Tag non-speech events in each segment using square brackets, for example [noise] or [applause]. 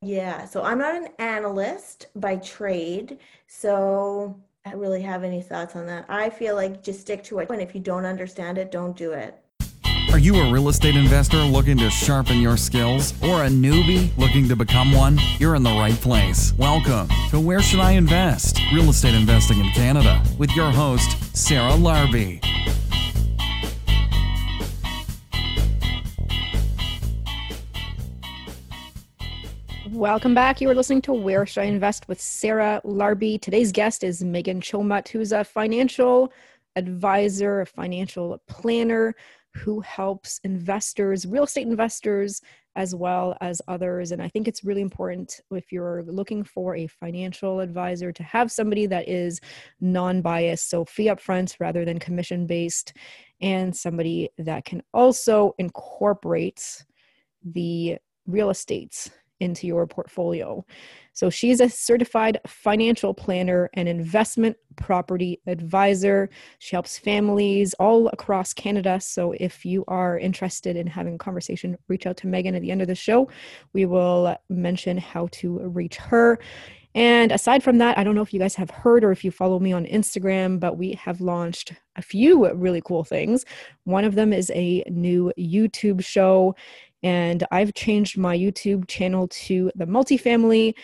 Yeah, so I'm not an analyst by trade, so I really have any thoughts on that. I feel like just stick to it. And if you don't understand it, don't do it. Are you a real estate investor looking to sharpen your skills or a newbie looking to become one? You're in the right place. Welcome to Where Should I Invest? Real Estate Investing in Canada with your host, Sarah Larbi. Welcome back. You are listening to Where Should I Invest with Sarah Larbi. Today's guest is Meghan Chomut, who's a financial advisor, a financial planner who helps investors, real estate investors, as well as others. And I think it's really important if you're looking for a financial advisor to have somebody that is non biased, so fee upfront rather than commission based, and somebody that can also incorporate the real estates into your portfolio. So she's a certified financial planner and investment property advisor. She helps families all across Canada. So if you are interested in having a conversation, reach out to Meghan at the end of the show. We will mention how to reach her. And aside from that, I don't know if you guys have heard or if you follow me on Instagram, but we have launched a few really cool things. One of them is a new YouTube show and I've changed my YouTube channel to the multifamily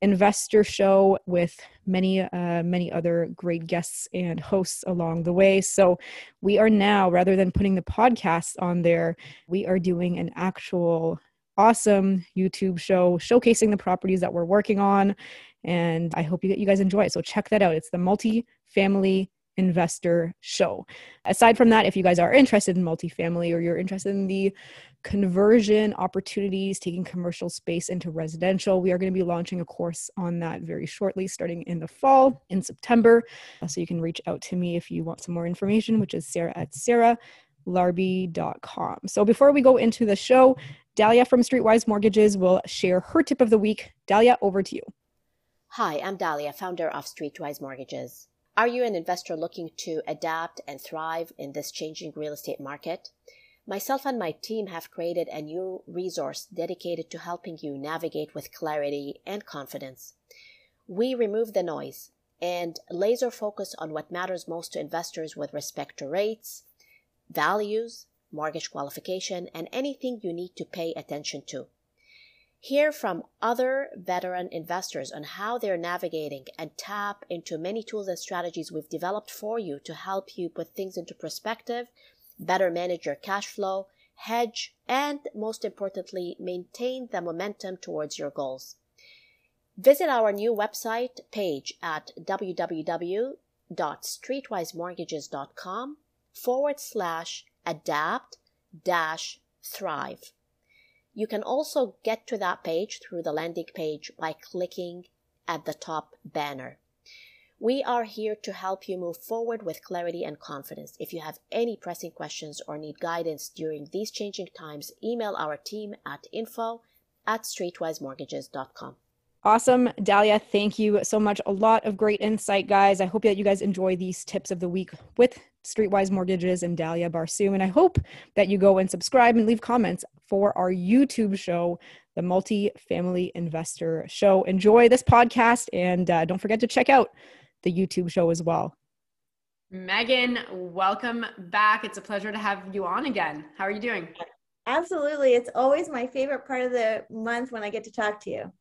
investor show with many uh, many other great guests and hosts along the way. So we are now rather than putting the podcast on there we are doing an actual awesome youtube show showcasing the properties that we're working on. And i hope you, you guys enjoy it. So check that out. It's the multifamily investor show. Aside from that, if you guys are interested in multifamily or you're interested in the conversion opportunities, taking commercial space into residential, we are going to be launching a course on that very shortly, starting in the fall in September. So you can reach out to me if you want some more information, which is sarah at sarahlarbi.com. So before we go into the show, Dalia from Streetwise Mortgages will share her tip of the week. Dalia, over to you. Hi, I'm Dalia, founder of Streetwise Mortgages. Are you an investor looking to adapt and thrive in this changing real estate market? Myself and my team have created a new resource dedicated to helping you navigate with clarity and confidence. We remove the noise and laser focus on what matters most to investors with respect to rates, values, mortgage qualification, and anything you need to pay attention to. Hear from other veteran investors on how they're navigating and tap into many tools and strategies we've developed for you to help you put things into perspective, better manage your cash flow, hedge, and most importantly, maintain the momentum towards your goals. Visit our new website page at www.streetwisemortgages.com forward slash adapt dash thrive. You can also get to that page through the landing page by clicking at the top banner. We are here to help you move forward with clarity and confidence. If you have any pressing questions or need guidance during these changing times, email our team at info at streetwisemortgages.com. Awesome. Dalia, thank you so much. A lot of great insight, guys. I hope that you guys enjoy these tips of the week with Streetwise Mortgages and Dalia Barsoum. And I hope that you go and subscribe and leave comments for our YouTube show, the Multi-Family Investor Show. Enjoy this podcast and uh, don't forget to check out the YouTube show as well. Meghan, welcome back. It's a pleasure to have you on again. How are you doing? Absolutely. It's always my favorite part of the month when I get to talk to you.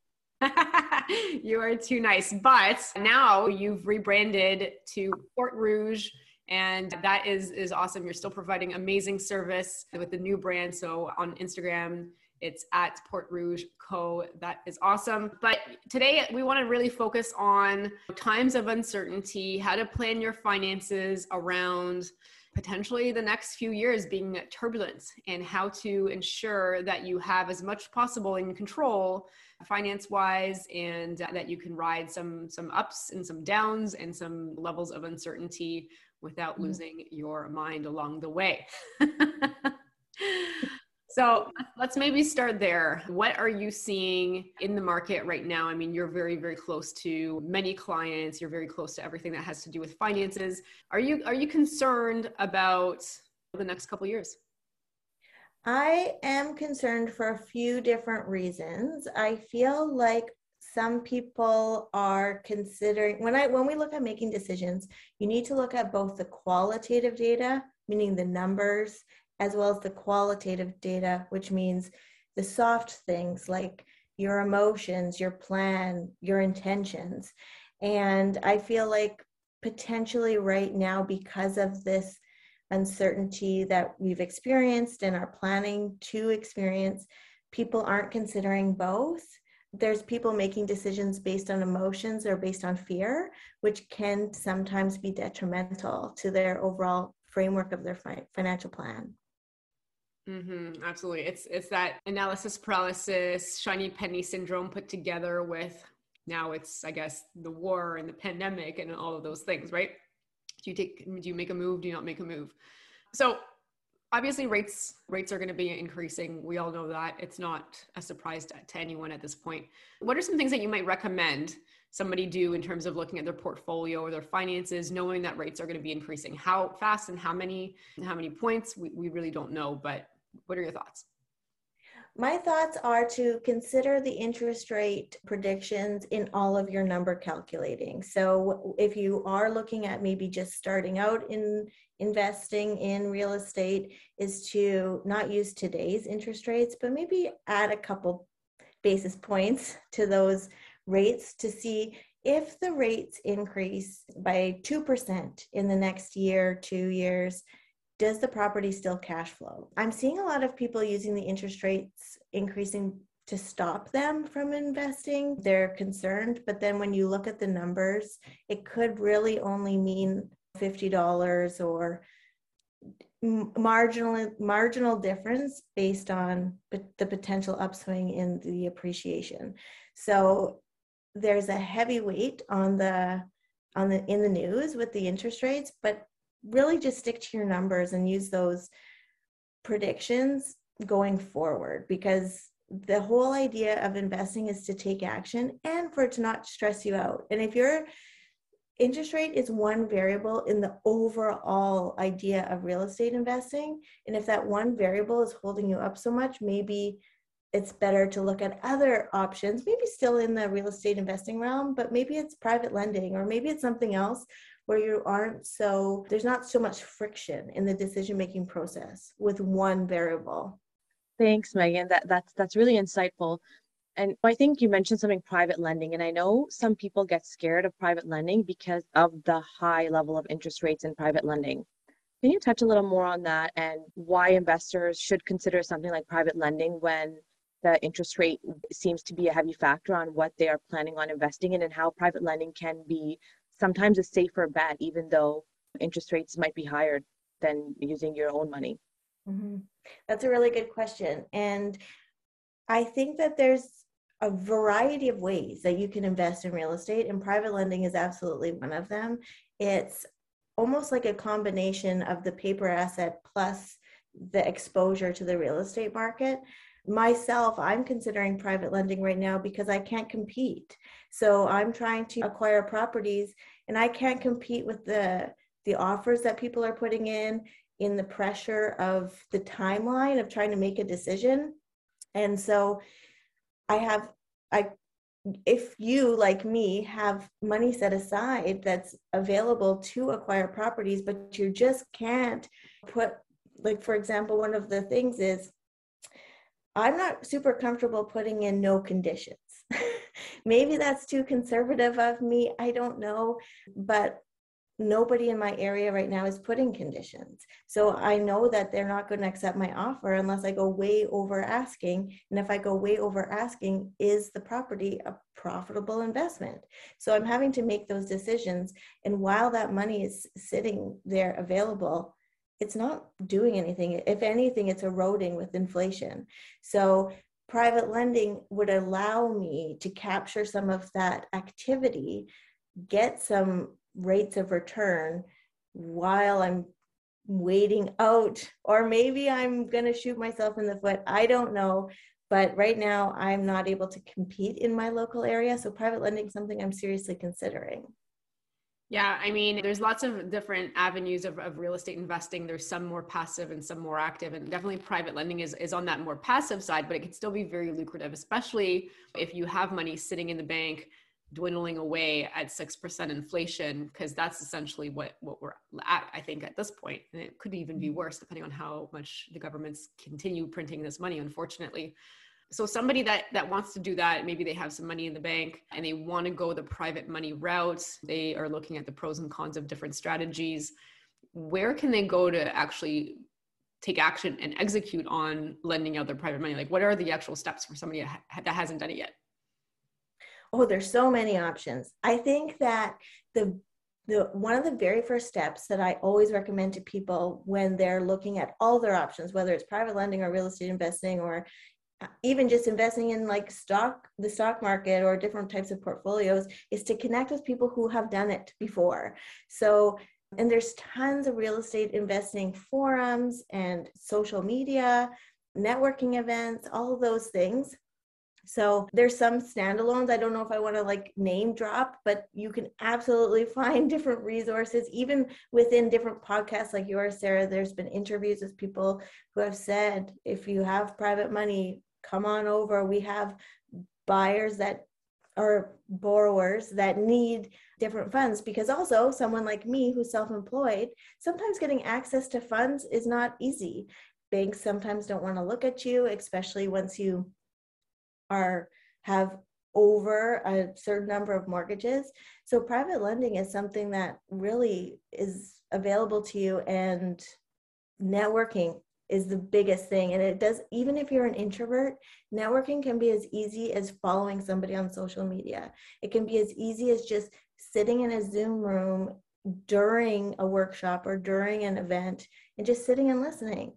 [laughs] you are too nice. But now you've rebranded to Porte Rouge and that is is awesome. You're still providing amazing service with the new brand. So on Instagram, it's at Porte Rouge Co. That is awesome. But today we want to really focus on times of uncertainty, how to plan your finances around potentially the next few years being turbulent and how to ensure that you have as much possible in control finance wise and that you can ride some some ups and some downs and some levels of uncertainty without mm-hmm. losing your mind along the way [laughs] so let's maybe start there. What are you seeing in the market right now? I mean, you're very, very close to many clients. You're very close to everything that has to do with finances. Are you are you concerned about the next couple years? I am concerned for a few different reasons. I feel like some people are considering when I when we look at making decisions, you need to look at both the qualitative data, meaning the numbers, as well as the qualitative data, which means the soft things like your emotions, your plan, your intentions. And I feel like potentially right now, because of this uncertainty that we've experienced and are planning to experience, people aren't considering both. There's people making decisions based on emotions or based on fear, which can sometimes be detrimental to their overall framework of their fi- financial plan. Mm-hmm, absolutely. It's it's that analysis paralysis, shiny penny syndrome put together with now it's I guess the war and the pandemic and all of those things, right? Do you take do you make a move? Do you not make a move? So obviously rates rates are going to be increasing. We all know that. It's not a surprise to, to anyone at this point. What are some things that you might recommend somebody do in terms of looking at their portfolio or their finances knowing that rates are going to be increasing how fast and how many how many points we, we really don't know but what are your thoughts? My thoughts are to consider the interest rate predictions in all of your number calculating. So if you are looking at maybe just starting out in investing in real estate is to not use today's interest rates, but maybe add a couple basis points to those rates to see if the rates increase by 2% in the next year, two years, does the property still cash flow? I'm seeing a lot of people using the interest rates increasing to stop them from investing. They're concerned, but then when you look at the numbers, it could really only mean $50 or marginal marginal difference based on the potential upswing in the appreciation. So there's a heavy weight on the on the in the news with the interest rates, but really just stick to your numbers and use those predictions going forward because the whole idea of investing is to take action and for it to not stress you out. And if your interest rate is one variable in the overall idea of real estate investing, and if that one variable is holding you up so much, maybe it's better to look at other options, maybe still in the real estate investing realm, but maybe it's private lending or maybe it's something else where you aren't so there's not so much friction in the decision making process with one variable. Thanks meghan. That that's that's really insightful. And i think you mentioned something private lending and i know some people get scared of private lending because of the high level of interest rates in private lending. Can you touch a little more on that and why investors should consider something like private lending when the interest rate seems to be a heavy factor on what they are planning on investing in and how private lending can be sometimes a safer bet, even though interest rates might be higher than using your own money? Mm-hmm. That's a really good question. And I think that there's a variety of ways that you can invest in real estate, and private lending is absolutely one of them. It's almost like a combination of the paper asset plus the exposure to the real estate market myself, I'm considering private lending right now because I can't compete. So I'm trying to acquire properties and I can't compete with the the offers that people are putting in in the pressure of the timeline of trying to make a decision. And so I have I if you like me have money set aside that's available to acquire properties but you just can't put like for example one of the things is I'm not super comfortable putting in no conditions. [laughs] Maybe that's too conservative of me. I don't know. But nobody in my area right now is putting conditions. So I know that they're not going to accept my offer unless I go way over asking. And if I go way over asking, is the property a profitable investment? So I'm having to make those decisions. And while that money is sitting there available, it's not doing anything. If anything, it's eroding with inflation. So private lending would allow me to capture some of that activity, get some rates of return while I'm waiting out, or maybe I'm going to shoot myself in the foot. I don't know. But right now, I'm not able to compete in my local area. So private lending is something I'm seriously considering. Yeah, I mean, there's lots of different avenues of, of real estate investing. There's some more passive and some more active, and definitely private lending is, is on that more passive side, but it can still be very lucrative, especially if you have money sitting in the bank dwindling away at 6% inflation because that's essentially what what we're at i think at this point. point and it could even be mm-hmm. worse depending on how much the governments continue printing this money unfortunately so somebody that that wants to do that maybe they have some money in the bank and they want to go the private money route they are looking at the pros and cons of different strategies. Where can they go to actually take action and execute on lending out their private money? Like what are the actual steps for somebody that hasn't done it yet? Oh there's so many options. I think that the the one of the very first steps that I always recommend to people when they're looking at all their options, whether it's private lending or real estate investing or even just investing in like stock the stock market or different types of portfolios is to connect with people who have done it before so and there's tons of real estate investing forums and social media networking events all of those things so there's some standalones. I don't know if I want to like name drop, but you can absolutely [laughs] find different resources, even within different podcasts like yours, Sarah. There's been interviews with people who have said, if you have private money, come on over. We have buyers that are borrowers that need different funds because also someone like me who's self-employed sometimes getting access to funds is not easy banks sometimes don't want to look at you especially once you are have over a certain number of mortgages so private lending is something that really is available to you and networking is the biggest thing. And it does, even if you're an introvert, networking can be as easy as following somebody on social media. It can be as easy as just sitting in a Zoom room during a workshop or during an event and just sitting and listening.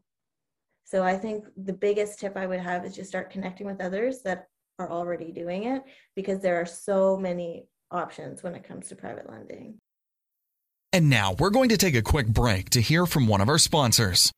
So I think the biggest tip I would have is just start connecting with others that are already doing it because there are so many options when it comes to private lending. And now we're going to take a quick break to hear from one of our sponsors.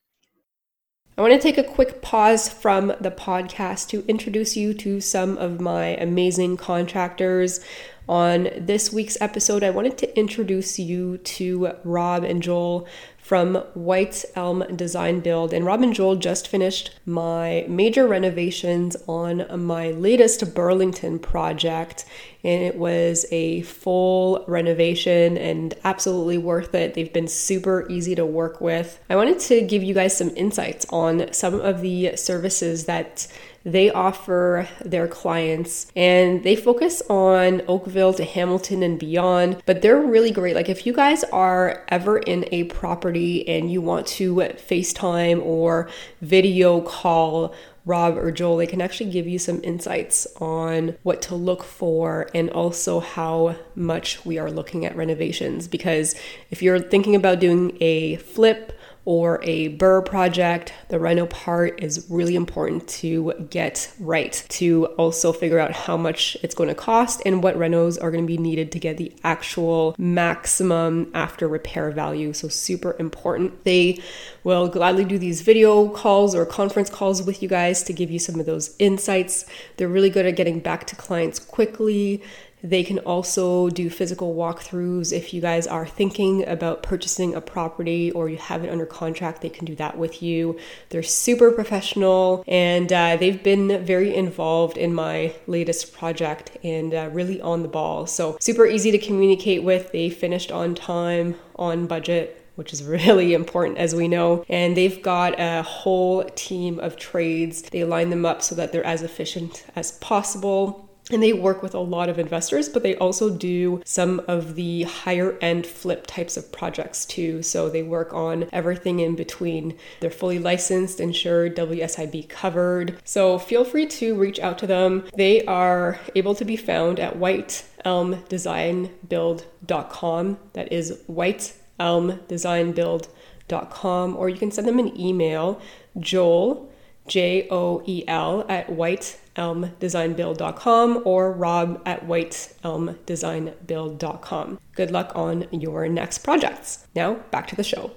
I want to take a quick pause from the podcast to introduce you to some of my amazing contractors. On this week's episode, I wanted to introduce you to Rob and Joel from White Elm Design Build. And Rob and Joel just finished my major renovations on my latest Burlington project. And it was a full renovation and absolutely worth it. They've been super easy to work with. I wanted to give you guys some insights on some of the services that they offer their clients and they focus on Oakville to Hamilton and beyond, but they're really great. Like if you guys are ever in a property and you want to FaceTime or video call Rob or Joel, they can actually give you some insights on what to look for and also how much we are looking at renovations. Because if you're thinking about doing a flip, or a BRRRR project, the reno part is really important to get right to also figure out how much it's going to cost and what renos are going to be needed to get the actual maximum after repair value. So, super important. They will gladly do these video calls or conference calls with you guys to give you some of those insights. They're really good at getting back to clients quickly they can also do physical walkthroughs if you guys are thinking about purchasing a property or you have it under contract. They can do that with you. They're super professional and uh, they've been very involved in my latest project and uh, really on the ball. So, super easy to communicate with. They finished on time, on budget, which is [laughs] really important as we know. And they've got a whole team of trades. They line them up so that they're as efficient as possible and they work with a lot of investors, but they also do some of the higher end flip types of projects too. So they work on everything in between. They're fully licensed, insured, WSIB covered. So feel free to reach out to them. They are able to be found at whiteelmdesignbuild.com. That is whiteelmdesignbuild.com, or you can send them an email, Joel J O E L at whiteelmdesignbuild.com or rob at whiteelmdesignbuild.com. Good luck on your next projects. Now, back to the show.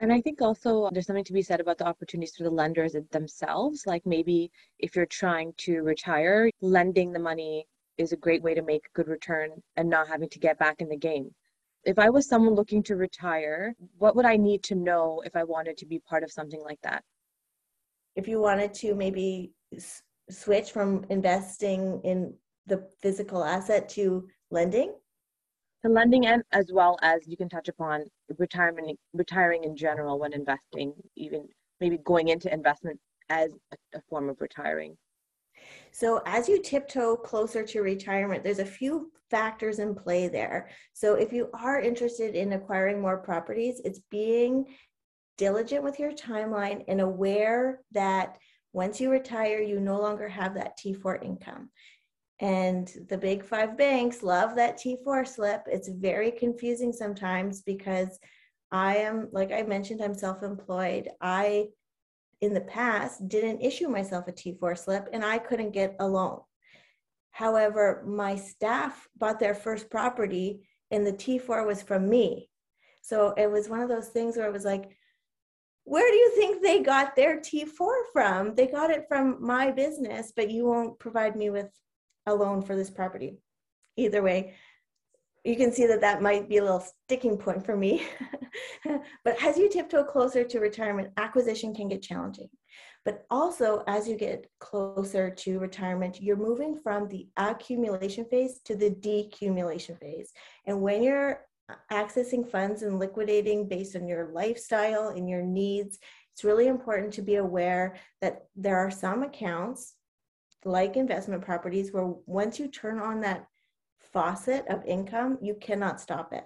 And I think also there's something to be said about the opportunities for the lenders themselves. Like maybe if you're trying to retire, lending the money is a great way to make a good return and not having to get back in the game. If I was someone looking to retire, what would I need to know if I wanted to be part of something like that? If you wanted to maybe s- switch from investing in the physical asset to lending, to lending and as well as you can touch upon retirement retiring in general when investing even maybe going into investment as a, a form of retiring so as you tiptoe closer to retirement there's a few factors in play there so if you are interested in acquiring more properties it's being diligent with your timeline and aware that once you retire you no longer have that t4 income and the big five banks love that T4 slip. It's very confusing sometimes because I am, like I mentioned, I'm self employed. I, in the past, didn't issue myself a T4 slip and I couldn't get a loan. However, my staff bought their first property and the T4 was from me. So it was one of those things where it was like, where do you think they got their T4 from? They got it from my business, but you won't provide me with a loan for this property. Either way, you can see that that might be a little sticking point for me. [laughs] but as you tiptoe closer to retirement, acquisition can get challenging. But also, as you get closer to retirement, you're moving from the accumulation phase to the decumulation phase. And when you're accessing funds and liquidating based on your lifestyle and your needs, it's really important to be aware that there are some accounts like investment properties where once you turn on that faucet of income, you cannot stop it.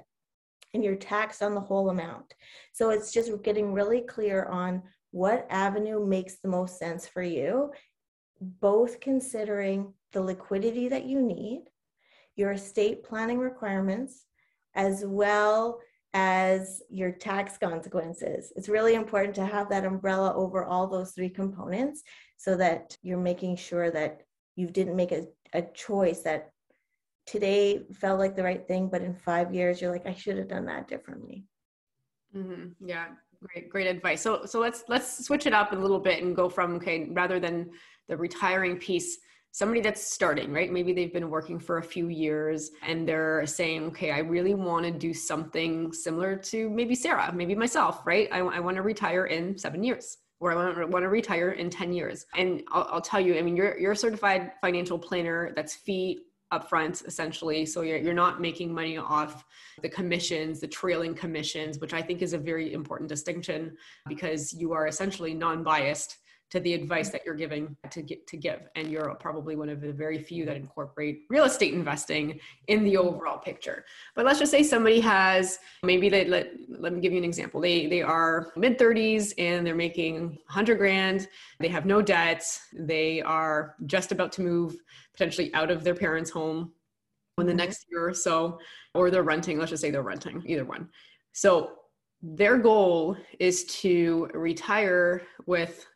And you're taxed on the whole amount. So it's just getting really clear on what avenue makes the most sense for you, both considering the liquidity that you need, your estate planning requirements, as well as your tax consequences. It's really important to have that umbrella over all those three components so that you're making sure that you didn't make a, a choice that today felt like the right thing, but in five years you're like, I should have done that differently. Mm-hmm. Yeah, great, great advice. So, so let's let's switch it up a little bit and go from okay, rather than the retiring piece, somebody that's starting, right? Maybe they've been working for a few years and they're saying, okay, I really want to do something similar to maybe Sarah, maybe myself, right? I, I want to retire in seven years or I want to, retire in 10 years. And I'll, I'll, tell you, I mean, you're, you're a certified financial planner that's fee upfront essentially. So you're, you're not making money off the commissions, the trailing commissions, which I think is a very important distinction because you are essentially non-biased to the advice that you're giving to get to give. And you're probably one of the very few that incorporate real estate investing in the overall picture. But let's just say somebody has maybe they let, let me give you an example. They they are mid 30s and they're making 100 grand. They have no debts they are just about to move potentially out of their parents home in the mm-hmm. next year or so or they're renting. Let's just say they're renting either one. So their goal is to retire with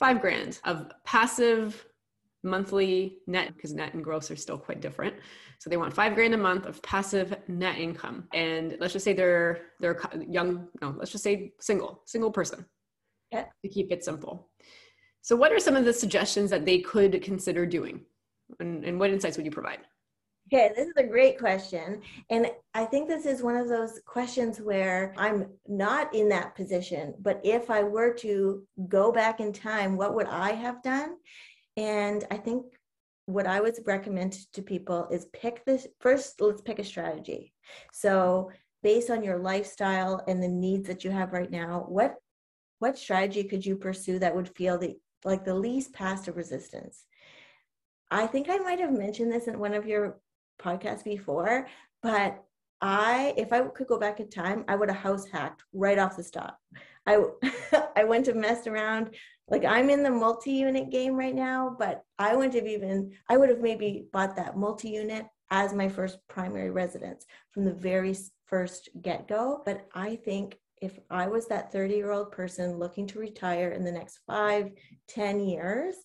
five grand of passive monthly net because net and gross are still quite different. So they want five grand a month of passive net income. And let's just say they're they're young no let's just say single single person. Yeah. to keep it simple. So what are some of the suggestions that they could consider doing? And, and what insights would you provide Okay, this is a great question. And I think this is one of those questions where I'm not in that position, but if I were to go back in time, what would I have done? And I think what I would recommend to people is pick this first, let's pick a strategy. So, based on your lifestyle and the needs that you have right now, what what strategy could you pursue that would feel the like the least passive resistance? I think I might have mentioned this in one of your podcast before, but I, if I could go back in time, I would have house hacked right off the stop. I, [laughs] I went to mess around. Like I'm in the multi-unit game right now, but I wouldn't have even, I would have maybe bought that multi-unit as my first primary residence from the very first get-go. But I think if I was that 30 year old person looking to retire in the next five, 10 years,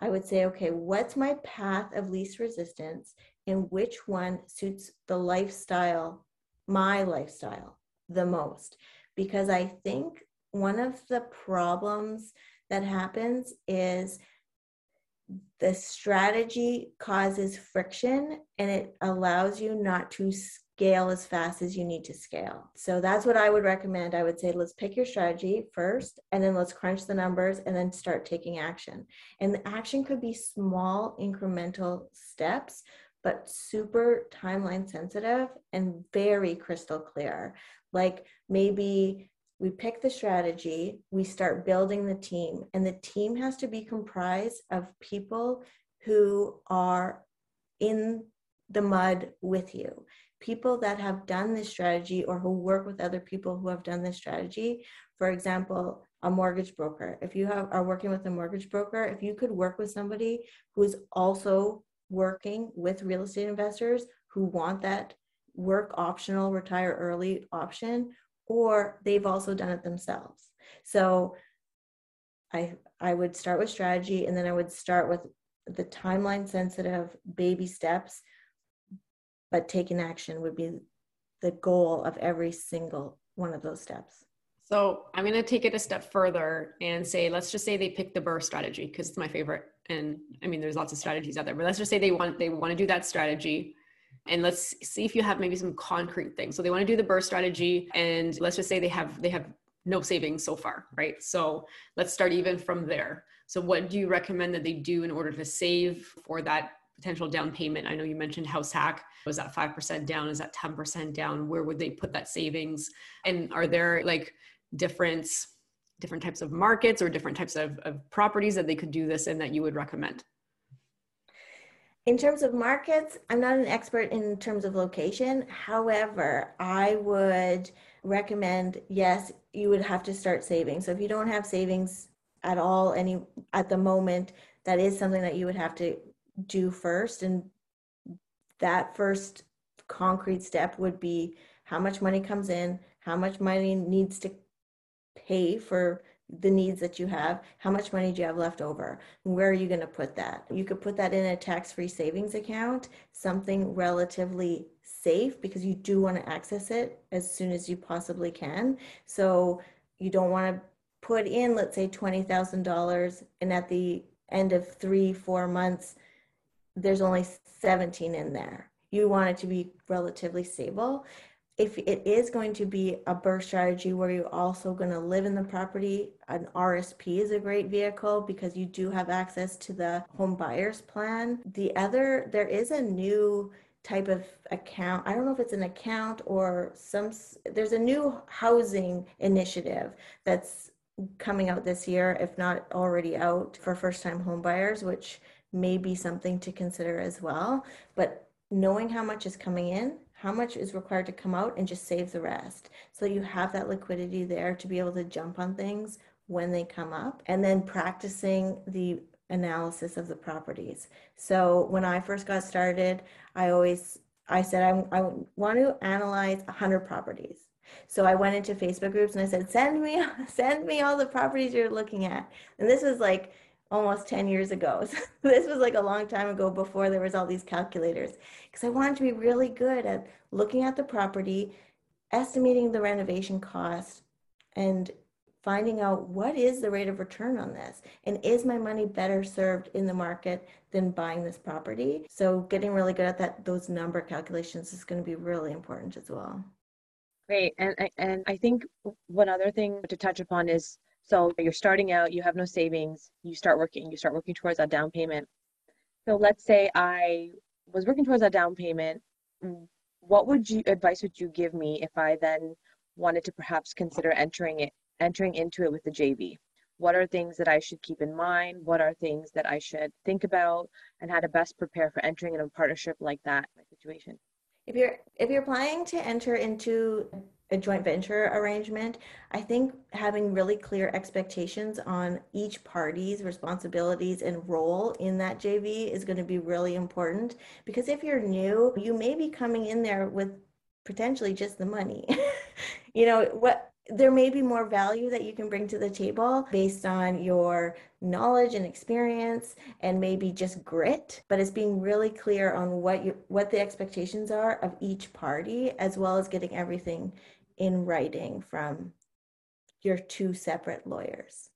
I would say, okay, what's my path of least resistance? And which one suits the lifestyle, my lifestyle, the most. Because I think one of the problems that happens is the strategy causes friction and it allows you not to scale as fast as you need to scale. So that's what I would recommend. I would say let's pick your strategy first and then let's crunch the numbers and then start taking action. And the action could be small incremental steps, but super timeline sensitive and very crystal clear. Like maybe we pick the strategy, we start building the team, and the team has to be comprised of people who are in the mud with you. People that have done this strategy or who work with other people who have done this strategy. For example, a mortgage broker. If you have, are working with a mortgage broker, if you could work with somebody who is also working with real estate investors who want that work optional retire early option or they've also done it themselves. So I I would start with strategy and then I would start with the timeline sensitive baby steps, but taking action would be the goal of every single one of those steps. So I'm going to take it a step further and say, let's just say they pick the BRRRR strategy because it's my favorite. And I mean, there's lots of strategies out there, but let's just say they want they want to do that strategy and let's see if you have maybe some concrete things. So they want to do the BRRRR strategy, and let's just say they have they have no savings so far, right? So let's start even from there. So what do you recommend that they do in order to save for that potential down payment? I know you mentioned house hack. Was that 5% down? Is that 10% down? Where would they put that savings? And are there like different different types of markets or different types of, of properties that they could do this in that you would recommend? In terms of markets, I'm not an expert in terms of location. However, I would recommend yes, you would have to start saving. So if you don't have savings at all any at the moment, that is something that you would have to do first and that first concrete step would be how much money comes in, how much money needs to pay for the needs that you have how much money do you have left over? Where are you going to put that? You could put that in a tax-free savings account something relatively safe because you do want to access it as soon as you possibly can. So you don't want to put in let's say $20000 and at the end of three four months there's only 17 in there. You want it to be relatively stable if it is going to be a BRRRR strategy where you're also going to live in the property, an RSP is a great vehicle because you do have access to the home buyers plan. The other, there is a new type of account. I don't know if it's an account or some, there's a new housing initiative that's coming out this year, if not already out for first time home buyers, which may be something to consider as well. But knowing how much is coming in how much is required to come out and just save the rest. So you have that liquidity there to be able to jump on things when they come up and then practicing the analysis of the properties. So when I first got started, I always I said I, I want to analyze 100 properties. So I went into Facebook groups and I said, send me, [laughs] send me all the properties you're looking at. And this was like almost 10 years ago. [laughs] So this was like a long time ago before there was all these calculators. Because I wanted to be really good at looking at the property, estimating the renovation cost and finding out what is the rate of return on this and is my money better served in the market than buying this property? So getting really good at that those number calculations is going to be really important as well. Great and and i think one other thing to touch upon is so you're starting out, you have no savings, you start working, you start working towards that down payment. So let's say I was working towards that down payment. Mm, what would you advice would you give me if I then wanted to perhaps consider entering it entering into it with the JV? What are things that I should keep in mind? What are things that I should think about and how to best prepare for entering in a partnership like that situation? If you're if you're planning to enter into a joint venture arrangement, I think having really clear expectations on each party's responsibilities and role in that JV is going to be really important because if you're new, you may be coming in there with potentially just the money. [laughs] you know, what there may be more value that you can bring to the table based on your knowledge and experience and maybe just grit but it's being really clear on what you what the expectations are of each party as well as getting everything in writing from your two separate lawyers.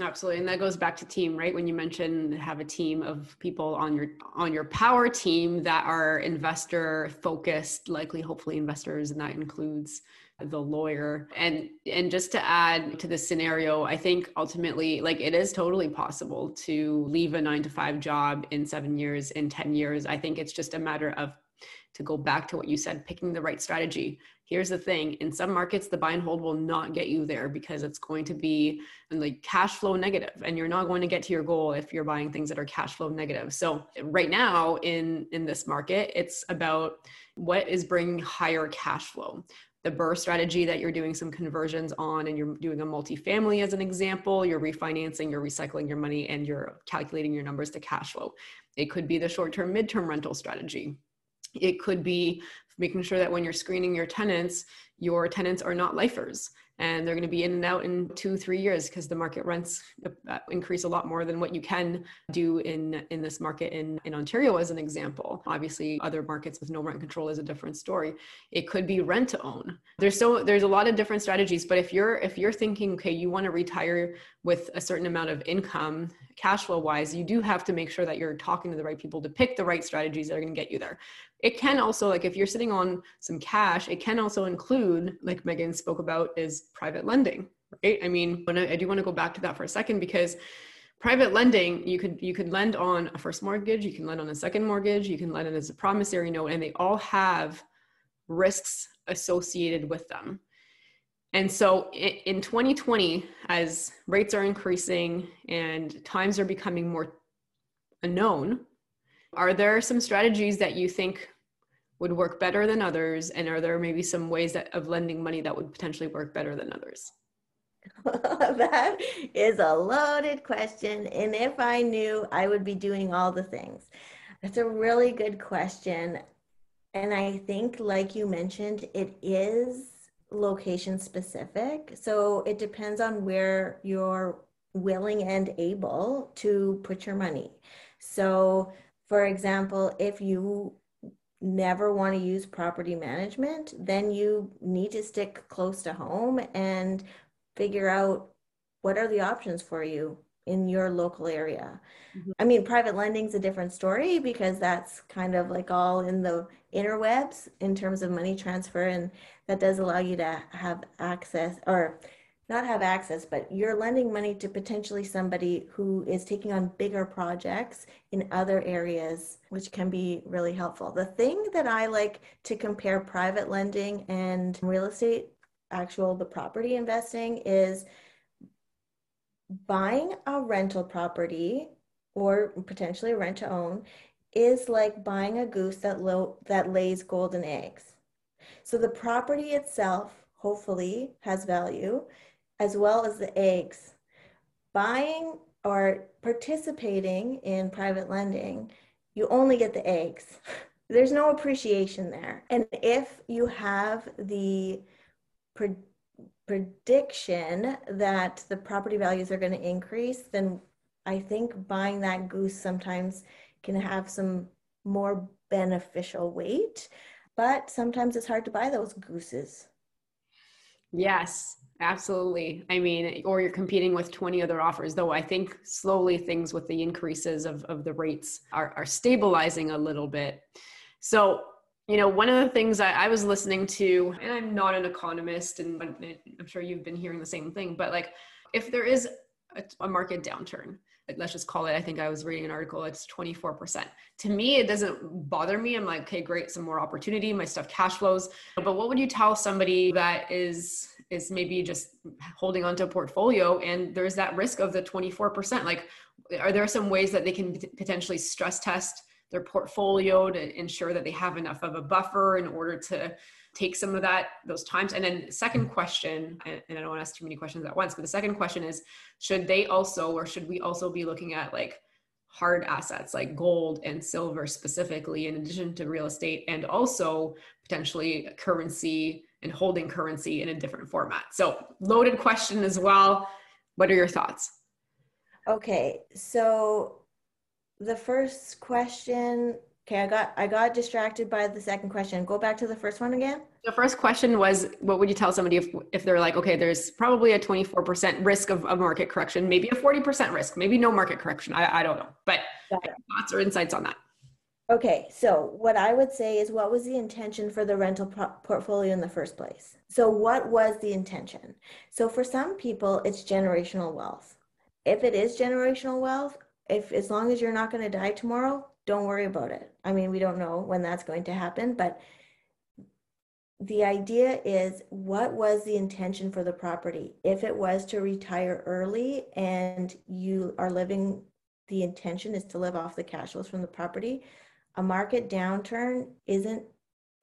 Absolutely. And that goes back to team, right? When you mentioned have a team of people on your on your power team that are investor focused, likely hopefully investors, and that includes the lawyer. And and just to add to this scenario, I think ultimately like it is totally possible to leave a 9 to 5 job in 7 years, in 10 years. I think it's just a matter of to go back to what you said, picking the right strategy. Here's the thing in some markets, the buy and hold will not get you there because it's going to be like cash flow negative and you're not going to get to your goal if you're buying things that are cash flow negative. So right now in, in this market, it's about what is bringing higher cash flow the BRRRR strategy that you're doing some conversions on and you're doing a multifamily as an example, you're refinancing, you're recycling your money, and you're calculating your numbers to cash flow. It could be the short term, mid term rental strategy. It could be making sure that when you're screening your tenants, your tenants are not lifers and they're going to be in and out in two three years because the market rents uh, increase a lot more than what you can do in in this market in in ontario as an example. Obviously other markets with no rent control is a different story. It could be rent to own. There's so there's a lot of different strategies but if you're if you're thinking okay you want to retire with a certain amount of income cash flow wise you do have to make sure that you're talking to the right people to pick the right strategies that are going to get you there it can also like if you're sitting on some cash it can also include like meghan spoke about is private lending right? I mean I, I do want to go back to that for a second because private lending you could you could lend on a first mortgage you can lend on a second mortgage you can lend it as a promissory note and they all have risks associated with them. And so in 2020 as rates are increasing and times are becoming more unknown are there some strategies that you think would work better than others? And are there maybe some ways that of lending money that would potentially work better than others? [laughs] that is a loaded question. And if I knew, I would be doing all the things. That's a really good question. And I think, like you mentioned, it is location specific. So it depends on where you're willing and able to put your money. So, for example, if you never want to use property management, then you need to stick close to home and figure out what are the options for you in your local area. Mm-hmm. I mean, private lending is a different story because that's kind of like all in the interwebs in terms of money transfer, and that does allow you to have access or not have access, but you're lending money to potentially somebody who is taking on bigger projects in other areas, which can be really helpful. The thing that I like to compare private lending and real estate, actual the property investing, is buying a rental property or potentially rent to own is like buying a goose that lo- that lays golden eggs. So the property itself hopefully has value as well as the eggs. Buying or participating in private lending, you only get the eggs. [laughs] There's no appreciation there. And if you have the pre- prediction that the property values are going to increase, then I think buying that goose sometimes can have some more beneficial weight. But sometimes it's hard to buy those gooses. Yes, Absolutely. I mean, or you're competing with 20 other offers, though I think slowly things with the increases of, of the rates are, are stabilizing a little bit. So, you know, one of the things I, I was listening to, and I'm not an economist, and I'm sure you've been hearing the same thing, but like if there is a, a market downturn, like let's just call it, I think I was reading an article, it's 24%. To me, it doesn't bother me. I'm like, okay, great, some more opportunity, my stuff cash flows. But what would you tell somebody that is is maybe just holding onto a portfolio and there's that risk of the 24% like are there some ways that they can potentially stress test their portfolio to ensure that they have enough of a buffer in order to take some of that those times and then second mm. question and i don't want to ask too many questions at once but the second question is should they also or should we also be looking at like hard assets like gold and silver specifically in addition to real estate and also potentially currency and holding currency in a different format. So, loaded question as well. What are your thoughts? Okay, so the first question Okay, I got I got distracted by the second question. Go back to the first one again. The first question was, what would you tell somebody if, if they're like, okay, there's probably a 24% risk of a market correction, maybe a 40% risk, maybe no market correction. I, I don't know, but thoughts or insights on that? Okay, so what I would say is what was the intention for the rental pro- portfolio in the first place? So, what was the intention? So, for some people, it's generational wealth. If it is generational wealth, if as long as you're not going to die tomorrow, don't worry about it. I mean, we don't know when that's going to happen, but the idea is what was the intention for the property? If it was to retire early and you are living, the intention is to live off the cash flows from the property, a market downturn isn't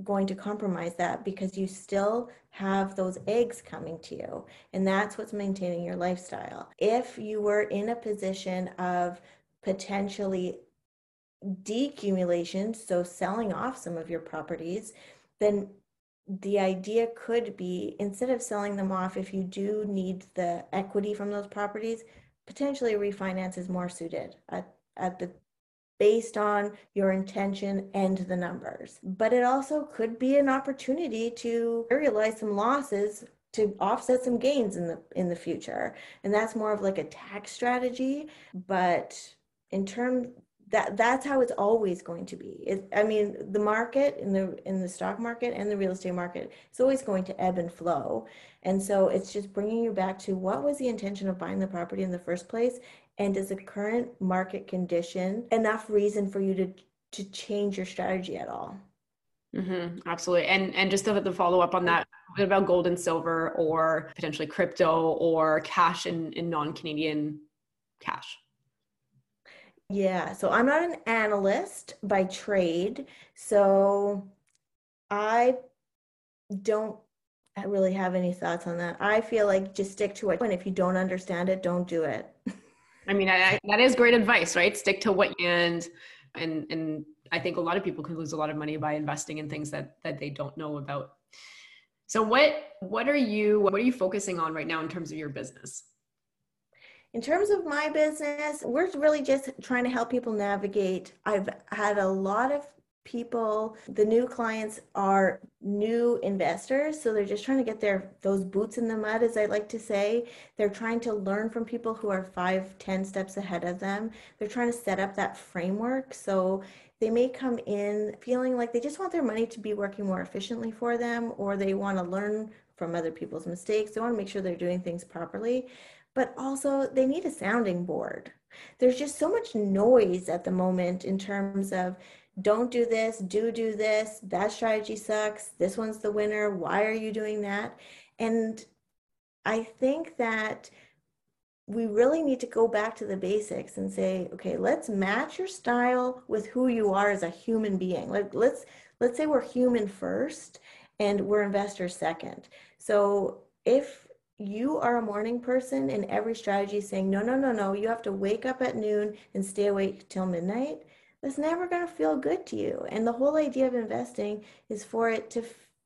going to compromise that because you still have those eggs coming to you. And that's what's maintaining your lifestyle. If you were in a position of potentially decumulation, so selling off some of your properties, then the idea could be instead of selling them off, if you do need the equity from those properties, potentially refinance is more suited at, at the based on your intention and the numbers. But it also could be an opportunity to realize some losses to offset some gains in the in the future. And that's more of like a tax strategy, but in terms that that's how it's always going to be. It, I mean, the market in the in the stock market and the real estate market is always going to ebb and flow. And so it's just bringing you back to what was the intention of buying the property in the first place and is the current market condition enough reason for you to to change your strategy at all? Mm-hmm, absolutely. And and just to, to follow up on that, what about gold and silver or potentially crypto or cash in, in non-Canadian cash? Yeah, so I'm not an analyst by trade, so I don't really have any thoughts on that. I feel like just stick to it. And if you don't understand it, don't do it. I mean, I, I, that is great advice, right? Stick to what and and and I think a lot of people can lose a lot of money by investing in things that that they don't know about. So what what are you what are you focusing on right now in terms of your business? In terms of my business, we're really just trying to help people navigate. I've had a lot of people the new clients are new investors so they're just trying to get their those boots in the mud as i like to say. They're trying to learn from people who are five ten steps ahead of them. They're trying to set up that framework so they may come in feeling like they just want their money to be working more efficiently for them or they want to learn from other people's mistakes. They want to make sure they're doing things properly but also they need a sounding board there's just so much noise at the moment in terms of don't do this, do do this, that strategy sucks, this one's the winner, why are you doing that? And I think that we really need to go back to the basics and say, okay, let's match your style with who you are as a human being. Like let's let's say we're human first and we're investors second. So if you are a morning person and every strategy is saying, no, no, no, no, you have to wake up at noon and stay awake till midnight, that's never going to feel good to you. And the whole idea of investing is for it to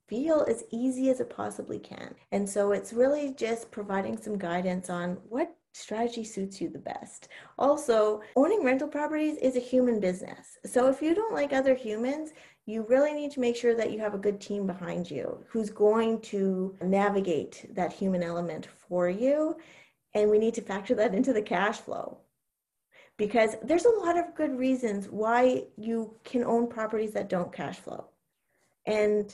feel as easy as it possibly can. And so it's really just providing some guidance on what strategy suits you the best. Also, owning rental properties is a human business. So if you don't like other humans, you really need to make sure that you have a good team behind you who's going to navigate that human element for you. And we need to factor that into the cash flow because there's a lot of good reasons why you can own properties that don't cash flow. And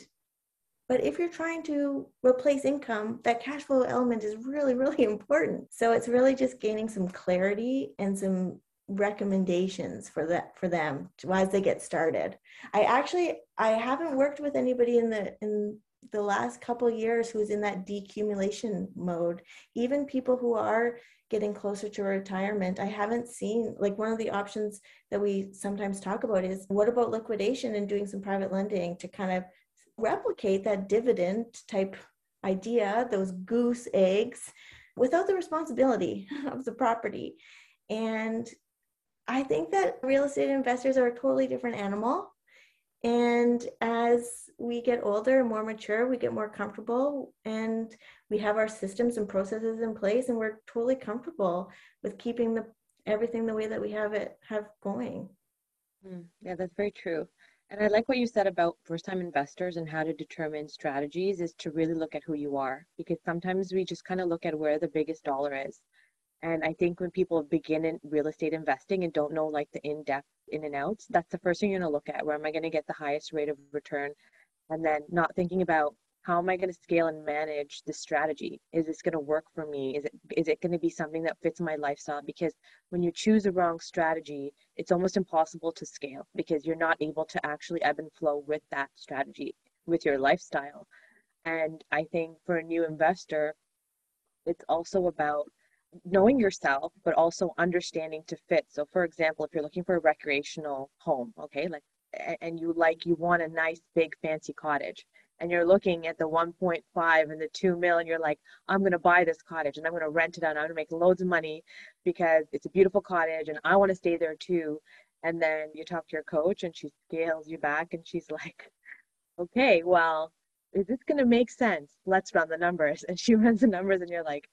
but if you're trying to replace income, that cash flow element is really, really [laughs] important. So it's really just gaining some clarity and some recommendations for that for them as they get started. I actually I haven't worked with anybody in the in the last couple years who's in that decumulation mode. Even people who are getting closer to retirement, I haven't seen like one of the options that we sometimes talk about is what about liquidation and doing some private lending to kind of replicate that dividend type idea, those goose eggs, without the responsibility [laughs] of the property. And I think that real estate investors are a totally different animal. And as we get older and more mature, we get more comfortable and we have our systems and processes in place and we're totally comfortable with keeping the everything the way that we have it have going. Mm, yeah, that's very true. And I like what you said about first time investors and how to determine strategies is to really look at who you are because sometimes we just kind of look at where the biggest dollar is. And I think when people begin in real estate investing and don't know like the in depth in and outs, that's the first thing you're going to look at. Where am I going to get the highest rate of return? And then not thinking about how am I going to scale and manage this strategy? Is this going to work for me? Is it is it going to be something that fits my lifestyle? Because when you choose a wrong strategy, it's almost impossible to scale because you're not able to actually ebb and flow with that strategy with your lifestyle. And I think for a new investor, it's also about knowing yourself but also understanding to fit. So for example if you're looking for a recreational home okay like and you like you want a nice big fancy cottage and you're looking at the 1.5 and the 2 mil and you're like i'm going to buy this cottage and i'm going to rent it out and i'm going to make loads of money because it's a beautiful cottage and i want to stay there too. And then you talk to your coach and she scales you back and she's [laughs] like okay well is this going to make sense? Let's run the numbers. And she [laughs] runs the numbers and you're like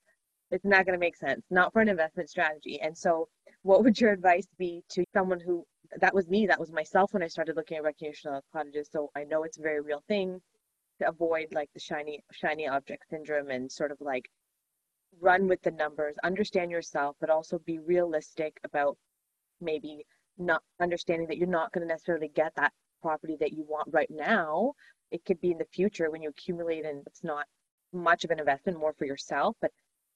it's not going to make sense not for an investment strategy. And so what would your advice be to someone who that was me that was myself when i started looking at recreational cottages. So i know it's a very real thing to avoid like the shiny shiny object syndrome and sort of like run with the numbers understand yourself but also be realistic about maybe not understanding that you're not going to necessarily get that property that you want right now. It could be in the future when you accumulate and it's not much of an investment more for yourself but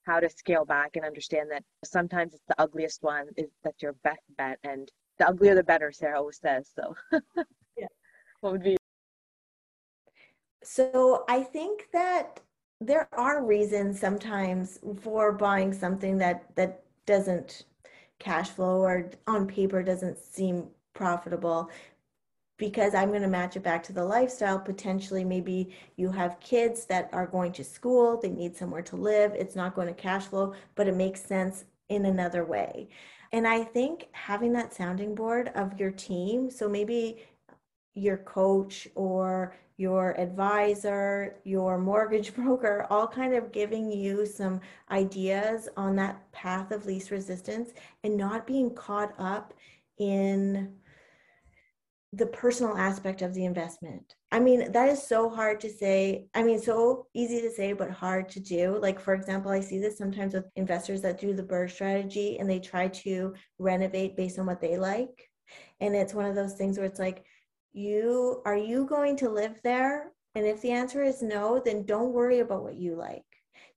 how to scale back and understand that sometimes it's the ugliest one is that's your best bet and the uglier the better sarah always says so. [laughs] Yeah. What would be so I think that there are reasons sometimes for buying something that that doesn't cash flow or on paper doesn't seem profitable because I'm going to match it back to the lifestyle. Potentially, maybe you have kids that are going to school, they need somewhere to live. It's not going to cash flow, but it makes sense in another way. And I think having that sounding board of your team, so maybe your coach or your advisor, your mortgage [laughs] broker, all kind of giving you some ideas on that path of least resistance and not being caught up in the personal aspect of the investment. I mean, that is so hard to say. I mean, so easy to say, but hard to do. Like, for example, I see this sometimes with investors that do the BRRRR strategy and they try to renovate based on what they like. And it's one of those things where it's like, you are you going to live there and if the answer is no then don't worry about what you like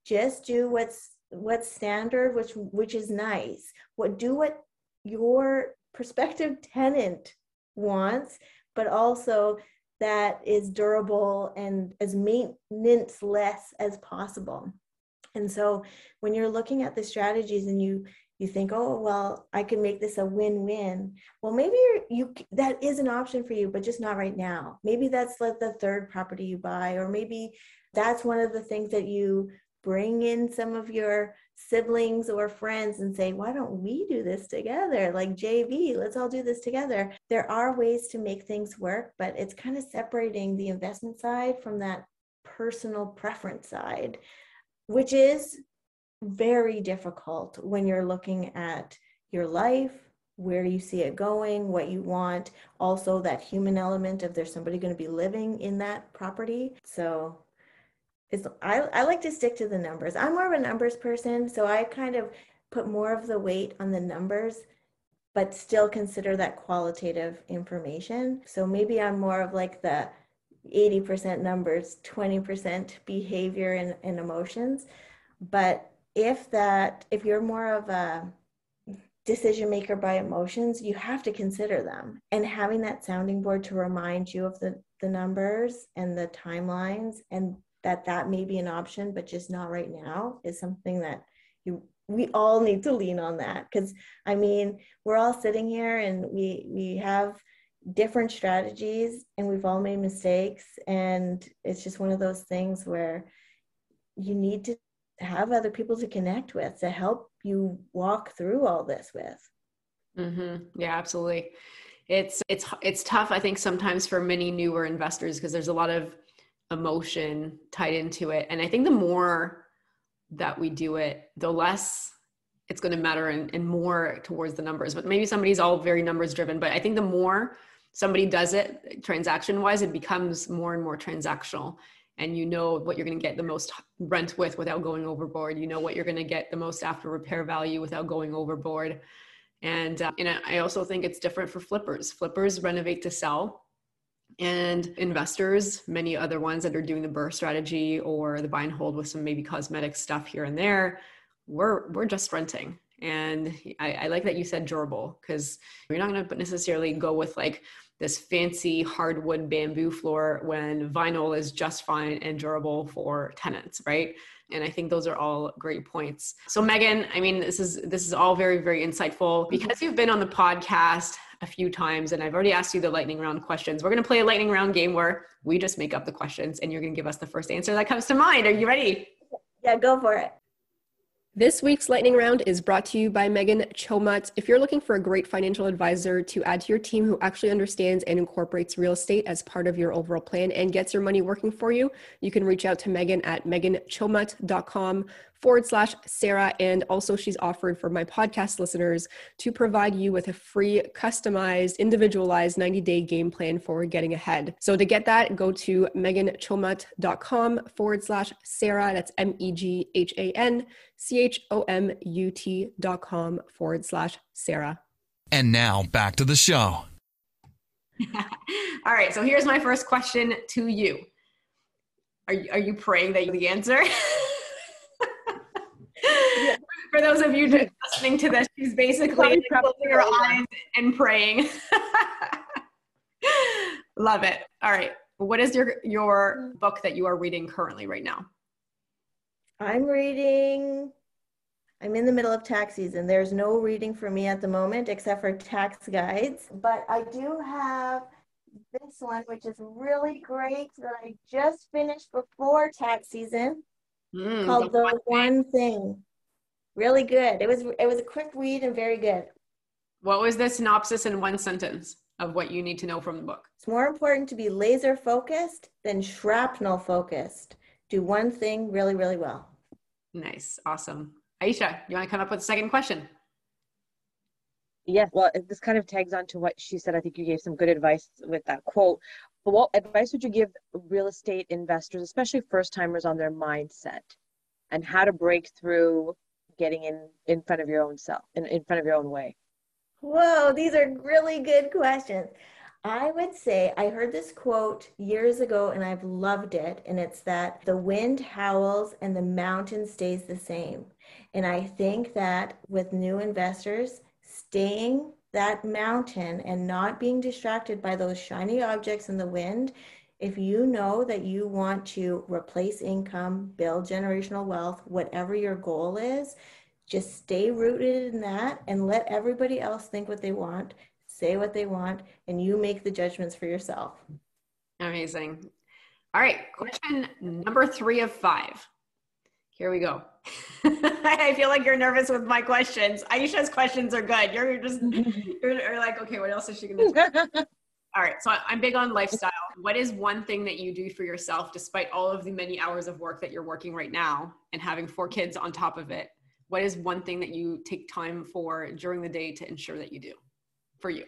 just do what's what's standard which which is nice what do what your prospective tenant wants but also that is durable and as maintenance less as possible. And so when you're looking at the strategies and you you think oh well i can make this a win-win well maybe you're you that is an option for you but just not right now. Maybe that's like the third property you buy or maybe that's one of the things that you bring in some of your siblings or friends and say why don't we do this together like jv let's all do this together there are ways to make things work but it's kind of separating the investment side from that personal preference side which is very difficult when you're looking at your life, where you see it going, what you want, also that human element of there's somebody going to be living in that property. So it's I, I like to stick to the numbers. I'm more of a numbers person, so I kind of put more of the weight on the numbers, but still consider that qualitative information. So maybe I'm more of like the 80% numbers, 20% behavior and, and emotions. But if that if you're more of a decision maker by emotions you have to consider them and having that sounding board to remind you of the the numbers and the timelines and that that may be an option but just not right now is something that you we all need to lean on that because i mean we're all sitting here and we we have different strategies and we've all made mistakes and it's just one of those things where you need to have other people to connect with to help you walk through all this with. Mm-hmm. Yeah, absolutely. It's it's it's tough. I think sometimes for many newer investors because there's a lot of emotion tied into it, and I think the more that we do it, the less it's going to matter and, and more towards the numbers. But maybe somebody's all very numbers driven. But I think the more somebody does it transaction wise, it becomes more and more transactional. And you know what you're going to get the most rent with without going overboard. You know what you're going to get the most after repair value without going overboard. And, uh, and I also think it's different for flippers. Flippers renovate to sell and investors, many other ones that are doing the BRRRR strategy or the buy and hold with some maybe cosmetic stuff here and there, we're we're just renting. And I, I like that you said durable because you're not going to necessarily go with like this fancy hardwood bamboo floor when vinyl is just fine and durable for tenants, right? And I think those are all great points. So Meghan, I mean, this is this is all very very insightful mm-hmm. because you've been on the podcast a few times and I've already asked you the lightning round questions. We're going to play a lightning round game where we just make up the questions and you're going to give us the first answer that comes to mind. Are you ready? Yeah, go for it. This week's lightning round is brought to you by Meghan Chomut. If you're looking for a great financial advisor to add to your team who actually understands and incorporates real estate as part of your overall plan and gets your money working for you, you can reach out to Meghan at meghanchomut.com forward slash Sarah. And also, she's offered for my podcast listeners to provide you with a free, customized, individualized 90 day game plan for getting ahead. So, to get that, go to meghanchomut.com forward slash Sarah. That's M E G H A N C H O M U T dot com forward slash Sarah. And now back to the show. [laughs] All right. So, here's my first question to you. Are you, are you praying that you the answer? [laughs] For those of you just listening to this, she's basically closing her eyes and praying. [laughs] Love it. All right. What is your your book that you are reading currently right now? I'm reading I'm in the middle of tax season. There's no reading for me at the moment except for tax guides, but I do have this one, which is really great that I just finished before tax season, mm, called The One, one thing. Really good. It was it was a quick read and very good. What was the synopsis in one sentence of what you need to know from the book? It's more important to be laser focused than shrapnel focused. Do one thing really, really well. Nice. Awesome. Aisha, you want to come up with a second question? Yes, well, this kind of tags on to what she said. I think you gave some good advice with that quote. But what advice would you give real estate investors, especially first timers, on their mindset? And how to break through getting in in front of your own self in, in front of your own way? Whoa these are really good questions. I would say i heard this quote years ago and i've loved it and it's that the wind howls and the mountain stays the same. And i think that with new investors staying that mountain and not being distracted by those shiny objects in the wind if you know that you want to replace income, build generational wealth, whatever your goal is, just stay rooted in that and let everybody else think what they want, say what they want, and you make the judgments for yourself. Amazing. All right, question number three of five. Here we go. [laughs] I feel like you're nervous with my questions. Aisha's questions are good. You're just [laughs] you're, you're like, okay, what else is she gonna do? [laughs] All right, so I'm big on lifestyle. What is one thing that you do for yourself despite all of the many hours of work that you're working right now and having four kids on top of it? What is one thing that you take time for during the day to ensure that you do for you?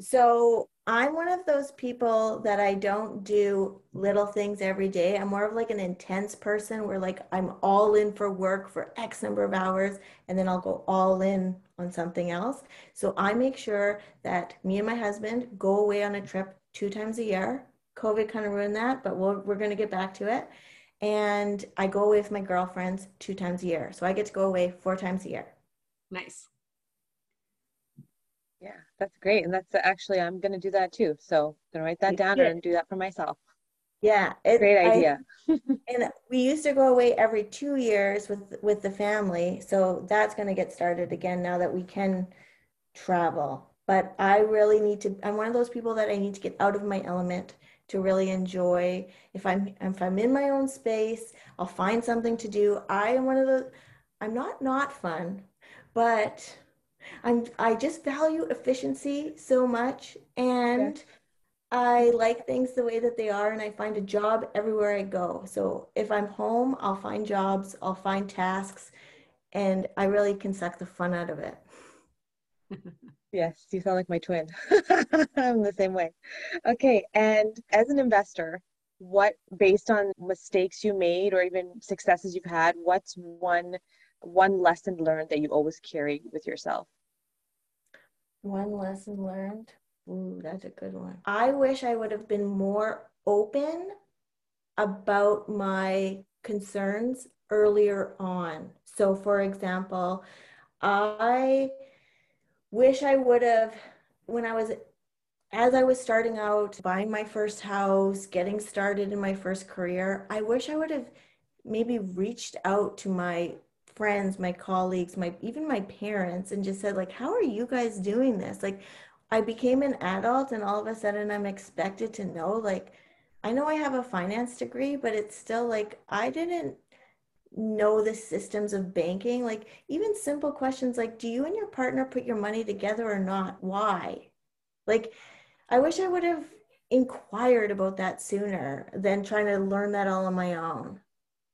So I'm one of those people that I don't do little things every day. I'm more of like an intense person where like I'm all in for work for X number of hours and then I'll go all in on something else. So I make sure that me and my husband go away on a trip two times a year. COVID kind of ruined that, but we we are going to get back to it. And I go away with my girlfriends two times a year. So I get to go away four times a year. Nice. Yeah, that's great. And that's actually, I'm going to do that too. So I'm going to write that down and do that for myself. Yeah, it, great idea. I, [laughs] [laughs] and we used to go away every two years with with the family, so that's going to get started again now that we can travel. But I really need to. I'm one of those people that I need to get out of my element to really enjoy. If I'm if I'm in my own space, I'll find something to do. I am one of the. I'm not not fun, but I'm. I just value efficiency so much and. Yeah I like things the way that they are, and I find a job everywhere I go. So if I'm home, I'll find jobs, I'll find tasks. and I really can suck the fun out of it. [laughs] Yes, you sound like my twin. [laughs] I'm the same way. Okay, and as an investor, what based on mistakes you made or even successes you've had, what's one one lesson learned that you always carry with yourself? One lesson learned. Ooh, that's a good one. I wish I would have been more open about my concerns earlier on. So, for example, I wish I would have, when I was, as I was starting out, buying my first house, getting started in my first career, I wish I would have maybe reached out to my friends, my colleagues, my even my parents and just said like, "How are you guys doing this?" Like I became an adult and all of a sudden I'm expected to know like I know I have a finance degree, but it's still like I didn't know the systems of banking. Like even simple questions like do you and your partner put your money together or not? Why? Like I wish I would have inquired about that sooner than trying to learn that all on my own.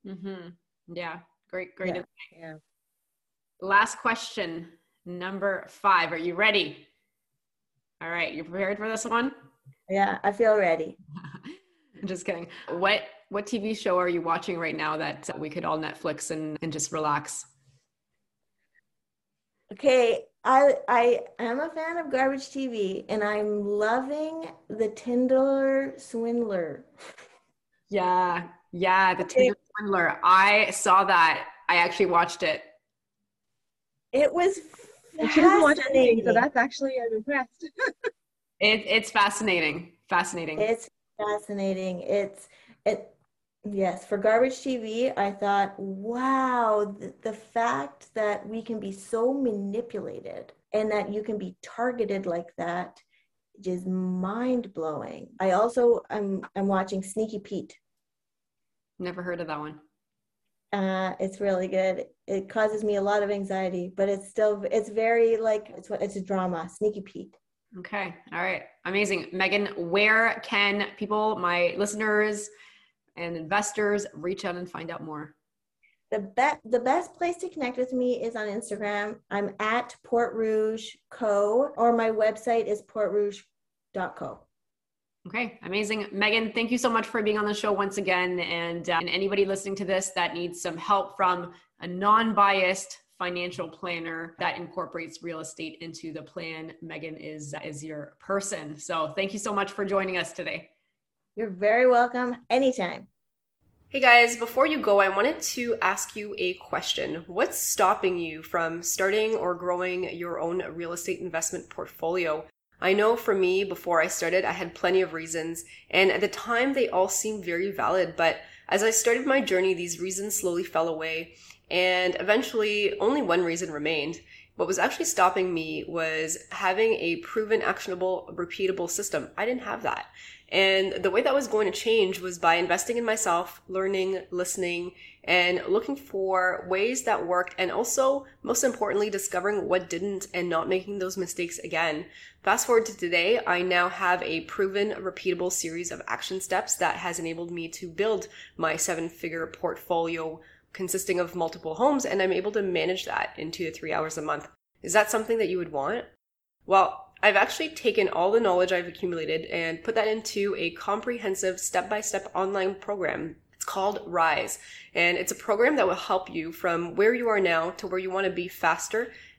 Mm-hmm. Yeah, great, great. Yeah. yeah. Last question, number five. Are you ready? All right, you prepared for this one? Yeah, I feel ready. [laughs] I'm just kidding. What what TV show are you watching right now that we could all Netflix and, and just relax? Okay, I I am a fan of garbage TV and I'm loving the Tinder Swindler. Yeah, yeah, the Tinder Swindler. I saw that. I actually watched it. It was she doesn't watch anything, so that's actually I'm impressed. [laughs] it, it's fascinating. Fascinating. It's fascinating. It's it. Yes, for garbage TV, I thought, wow, the, the fact that we can be so manipulated and that you can be targeted like that is mind blowing. I also I'm I'm watching Sneaky Pete. Never heard of that one. Uh, it's really good. It causes me a lot of anxiety, but it's still it's very like it's what it's a drama. Sneaky Pete. Okay. All right. Amazing. Meghan, where can people, my listeners and investors, reach out and find out more? The best the best place to connect with me is on Instagram. I'm at Porte Rouge Co. or my website is porterouge.co. Okay, amazing. Meghan, thank you so much for being on the show once again. And, uh, and anybody listening to this that needs some help from a non biased financial planner that incorporates real estate into the plan, Meghan is, is your person. So thank you so much for joining us today. You're very welcome anytime. Hey guys, before you go, I wanted to ask you a question. What's stopping you from starting or growing your own real estate investment portfolio? I know for me, before I started, I had plenty of reasons, and at the time they all seemed very valid, but as I started my journey, these reasons slowly fell away, and eventually only one reason remained. What was actually stopping me was having a proven, actionable, repeatable system. I didn't have that. And the way that was going to change was by investing in myself, learning, listening, and looking for ways that worked and also most importantly discovering what didn't and not making those mistakes again fast forward to today i now have a proven repeatable series of action steps that has enabled me to build my seven figure portfolio consisting of multiple homes and i'm able to manage that in two to three hours a month is that something that you would want well I've actually taken all the knowledge I've accumulated and put that into a comprehensive step by step online program It's called Rise. And it's a program that will help you from where you are now to where you want to be faster